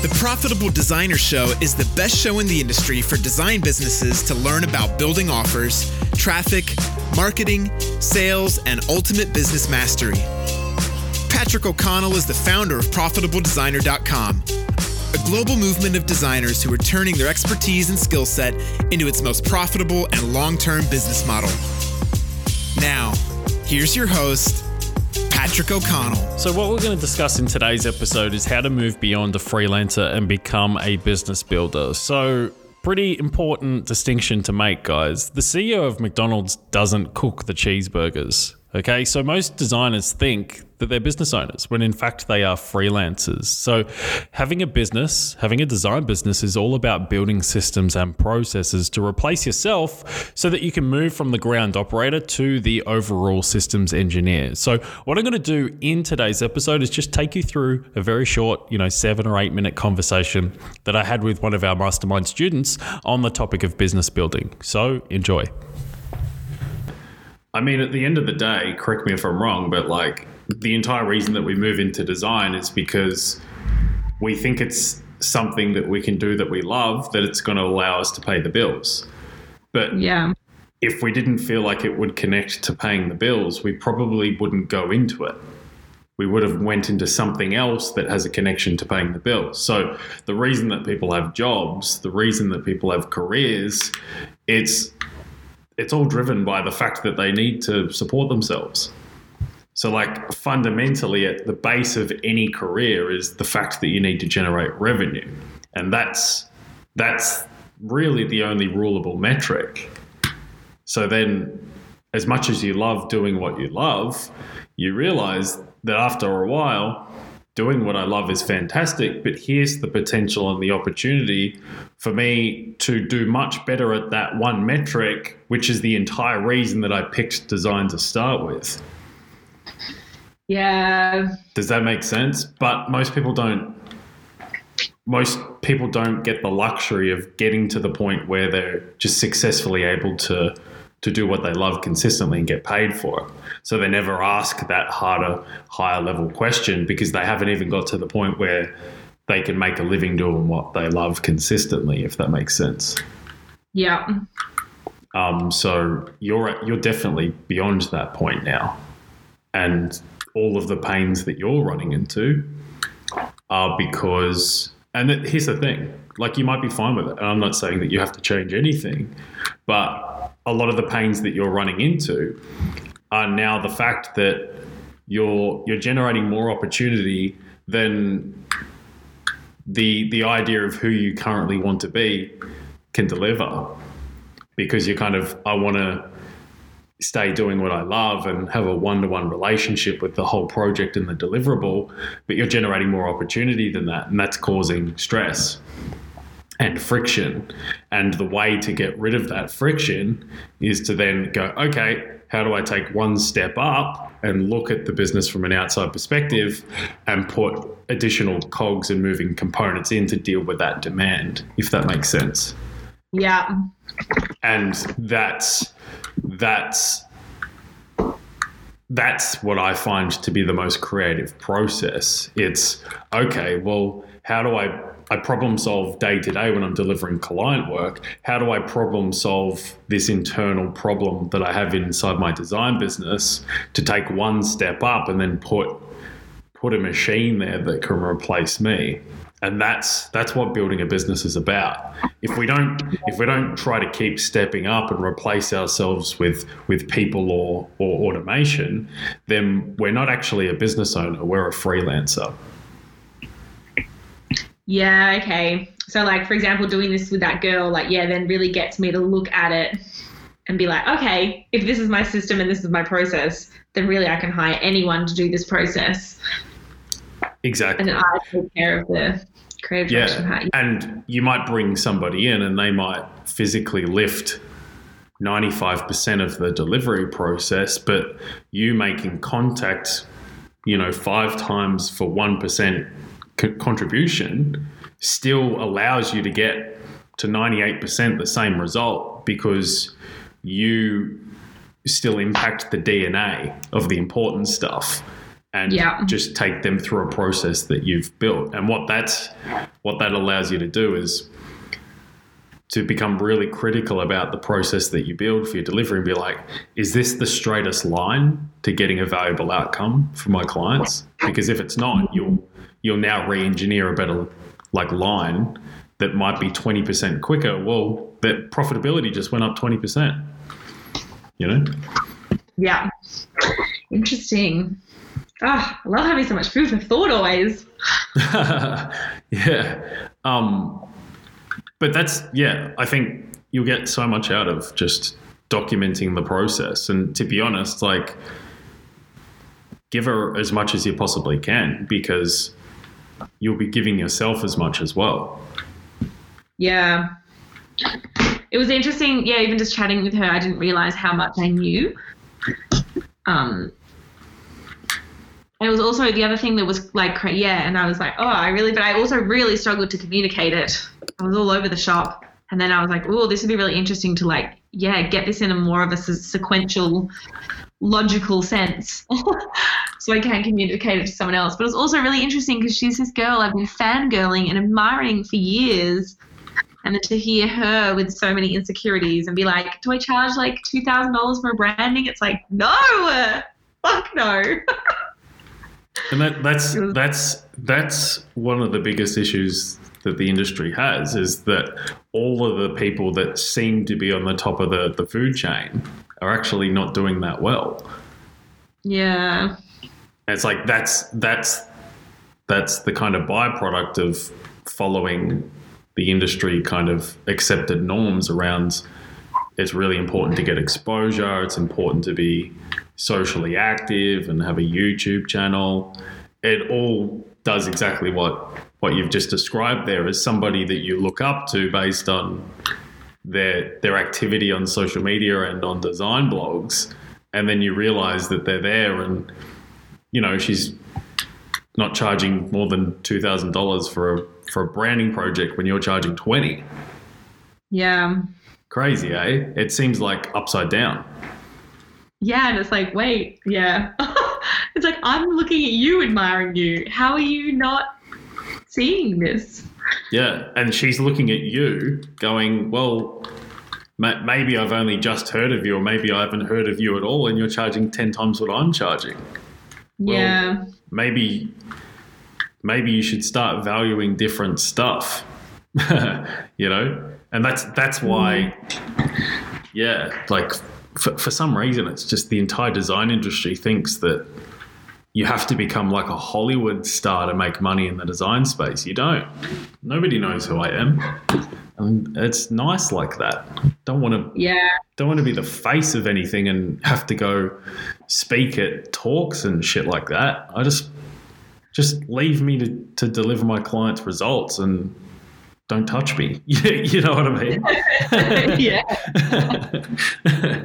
The Profitable Designer Show is the best show in the industry for design businesses to learn about building offers, traffic, marketing, sales, and ultimate business mastery. Patrick O'Connell is the founder of ProfitableDesigner.com, a global movement of designers who are turning their expertise and skill set into its most profitable and long term business model. Now, here's your host, Patrick O'Connell. So, what we're going to discuss in today's episode is how to move beyond a freelancer and become a business builder. So, pretty important distinction to make, guys. The CEO of McDonald's doesn't cook the cheeseburgers. Okay, so most designers think that they're business owners when in fact they are freelancers. So, having a business, having a design business is all about building systems and processes to replace yourself so that you can move from the ground operator to the overall systems engineer. So, what I'm going to do in today's episode is just take you through a very short, you know, seven or eight minute conversation that I had with one of our mastermind students on the topic of business building. So, enjoy. I mean, at the end of the day, correct me if I'm wrong, but like the entire reason that we move into design is because we think it's something that we can do that we love, that it's going to allow us to pay the bills. But yeah. if we didn't feel like it would connect to paying the bills, we probably wouldn't go into it. We would have went into something else that has a connection to paying the bills. So the reason that people have jobs, the reason that people have careers, it's it's all driven by the fact that they need to support themselves. So, like, fundamentally, at the base of any career is the fact that you need to generate revenue. And that's, that's really the only rulable metric. So, then, as much as you love doing what you love, you realize that after a while, doing what I love is fantastic, but here's the potential and the opportunity for me to do much better at that one metric, which is the entire reason that I picked design to start with. Yeah. Does that make sense? But most people don't. Most people don't get the luxury of getting to the point where they're just successfully able to to do what they love consistently and get paid for it. So they never ask that harder, higher level question because they haven't even got to the point where they can make a living doing what they love consistently, if that makes sense. Yeah. Um, so you're you're definitely beyond that point now, and all of the pains that you're running into are because. And here's the thing: like you might be fine with it. And I'm not saying that you have to change anything, but a lot of the pains that you're running into are now the fact that you're you're generating more opportunity than the the idea of who you currently want to be can deliver because you're kind of I want to stay doing what I love and have a one-to-one relationship with the whole project and the deliverable but you're generating more opportunity than that and that's causing stress and friction and the way to get rid of that friction is to then go okay how do I take one step up and look at the business from an outside perspective and put additional cogs and moving components in to deal with that demand, if that makes sense. Yeah. And that's that's that's what I find to be the most creative process. It's okay, well, how do I I problem solve day to day when I'm delivering client work. How do I problem solve this internal problem that I have inside my design business to take one step up and then put put a machine there that can replace me? And that's that's what building a business is about. If we don't if we don't try to keep stepping up and replace ourselves with with people or or automation, then we're not actually a business owner. We're a freelancer. Yeah, okay. So, like, for example, doing this with that girl, like, yeah, then really gets me to look at it and be like, okay, if this is my system and this is my process, then really I can hire anyone to do this process. Exactly. And I take care of the creative yeah. And you might bring somebody in and they might physically lift 95% of the delivery process, but you making contact, you know, five times for 1% contribution still allows you to get to 98% the same result because you still impact the DNA of the important stuff. And Yeah. just take them through a process that you've built. And what that's what that allows you to do is to become really critical about the process that you build for your delivery and be like, is this the straightest line to getting a valuable outcome for my clients? Because if it's not, you'll you'll now re-engineer a better like line that might be 20% quicker. Well, that profitability just went up 20%. You know? Yeah. Interesting. Ah, I love having so much food for thought always. yeah. Um, but that's, yeah, I think you'll get so much out of just documenting the process. And to be honest, like, give her as much as you possibly can because you'll be giving yourself as much as well. Yeah. It was interesting, yeah, even just chatting with her, I didn't realize how much I knew. Um and it was also the other thing that was like, yeah, and I was like, oh, I really, but I also really struggled to communicate it. I was all over the shop. And then I was like, oh, this would be really interesting to like, yeah, get this in a more of a sequential, logical sense. so I can communicate it to someone else. But it was also really interesting because she's this girl I've been fangirling and admiring for years. And then to hear her with so many insecurities and be like, do I charge like $2,000 for branding? It's like, no, fuck no. And that, that's that's that's one of the biggest issues that the industry has is that all of the people that seem to be on the top of the, the food chain are actually not doing that well. yeah. And it's like that's that's that's the kind of byproduct of following the industry kind of accepted norms around it's really important to get exposure, it's important to be socially active and have a YouTube channel. It all does exactly what what you've just described there as somebody that you look up to based on their their activity on social media and on design blogs and then you realize that they're there and you know she's not charging more than $2000 for a for a branding project when you're charging 20 Yeah. crazy eh it seems like upside down Yeah. And it's like, wait, yeah. it's like, I'm looking at you, admiring you. How are you not seeing this? yeah and she's looking at you going well maybe i've only just heard of you or maybe i haven't heard of you at all and you're charging 10 times what i'm charging Well, yeah. maybe maybe you should start valuing different stuff you know and that's that's why mm. yeah like for, for some reason it's just the entire design industry thinks that you have to become like a hollywood star to make money in the design space you don't nobody knows who i am and it's nice like that don't want to Yeah. don't want to be the face of anything and have to go speak at talks and shit like that. I just just leave me to, to deliver my clients results and don't touch me. you know what I mean? yeah. yeah.